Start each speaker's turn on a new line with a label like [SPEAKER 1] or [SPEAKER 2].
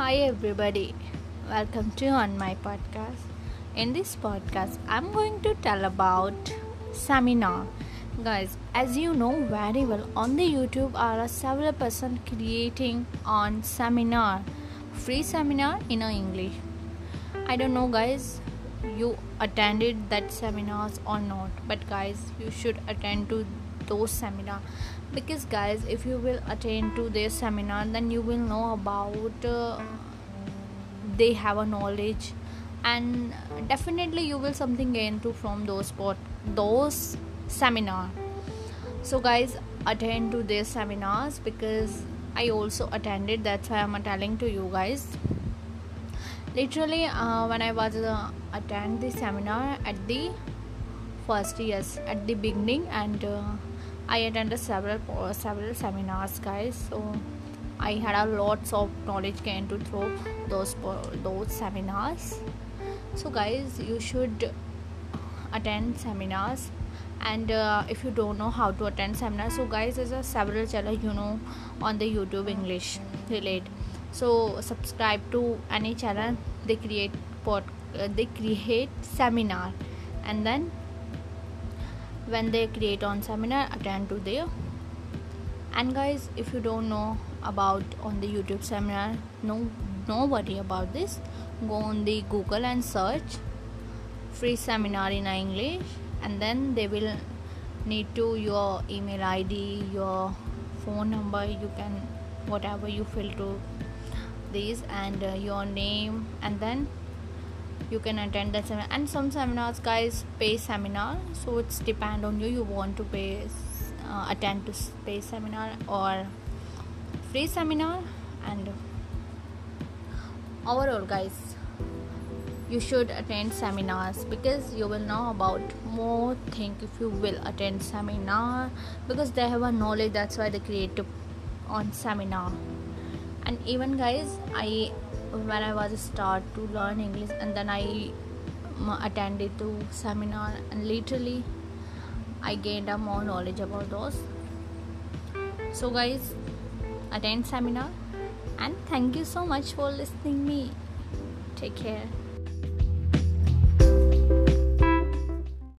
[SPEAKER 1] Hi everybody. Welcome to on my podcast. In this podcast, I'm going to tell about seminar. Guys, as you know very well, on the YouTube are several person creating on seminar, free seminar in English. I don't know guys, you attended that seminars or not, but guys, you should attend to those seminar. Because guys if you will attend to their seminar then you will know about uh, they have a knowledge. And definitely you will something gain to from those spot those seminar. So guys attend to their seminars because i also attended. That's why i'm telling to you guys. Literally uh, when i was uh, attend the seminar at the first yes at the beginning and uh, I attended several several seminars, guys. So I had a lots of knowledge gained to through those those seminars. So guys, you should attend seminars. And uh, if you don't know how to attend seminars, so guys, there's a several channel you know on the YouTube English relate. So subscribe to any channel they create pod, uh, they create seminar, and then when they create on seminar attend to there and guys if you don't know about on the youtube seminar no no worry about this go on the google and search free seminar in english and then they will need to your email id your phone number you can whatever you fill to these and uh, your name and then you can attend that seminar. And some seminars guys pay seminar. So it's depend on you. You want to pay uh, attend to pay seminar or free seminar. And overall guys you should attend seminars because you will know about more thing if you will attend seminar. Because they have a knowledge that's why they create on seminar. And even guys i when I was start to learn English and then I attended to seminar and literally I gained a more knowledge about those. So guys attend seminar and thank you so much for listening me. Take care